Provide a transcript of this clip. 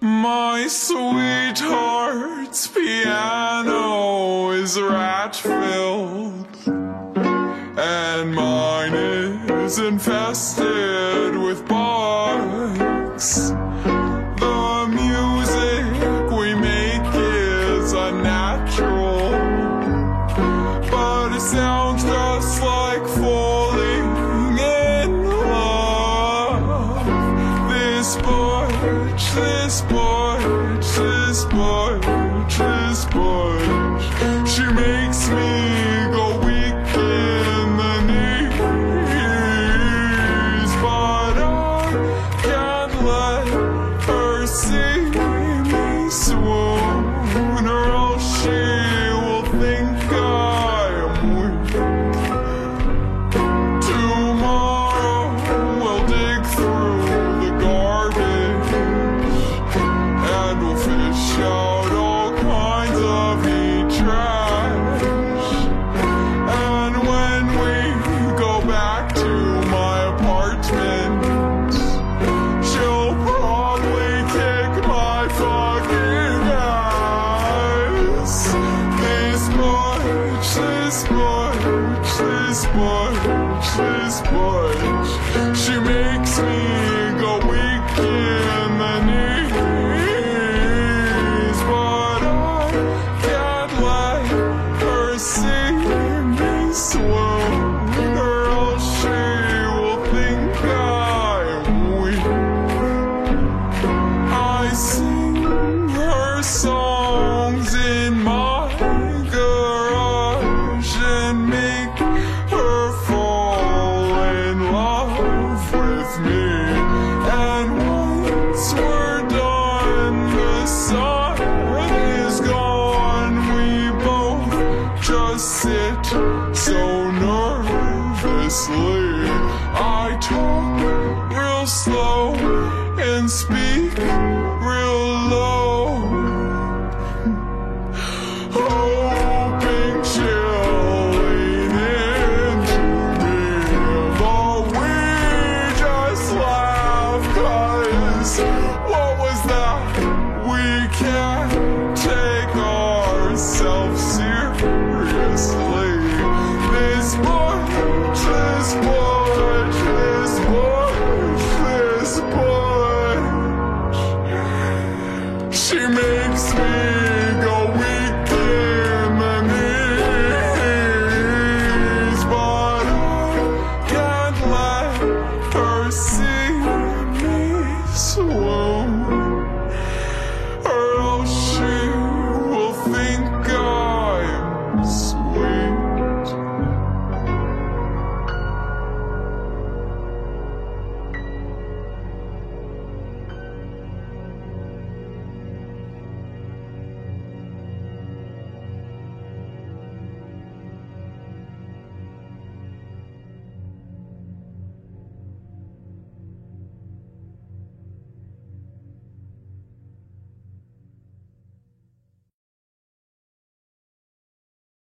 My sweetheart's piano is rat filled, and mine is infested. Sounds just like falling in love. This porch, this porch, this porch, this porch. sit so nervously. I talk real slow and speak real low. Hoping she'll lean into me, but we just laugh cause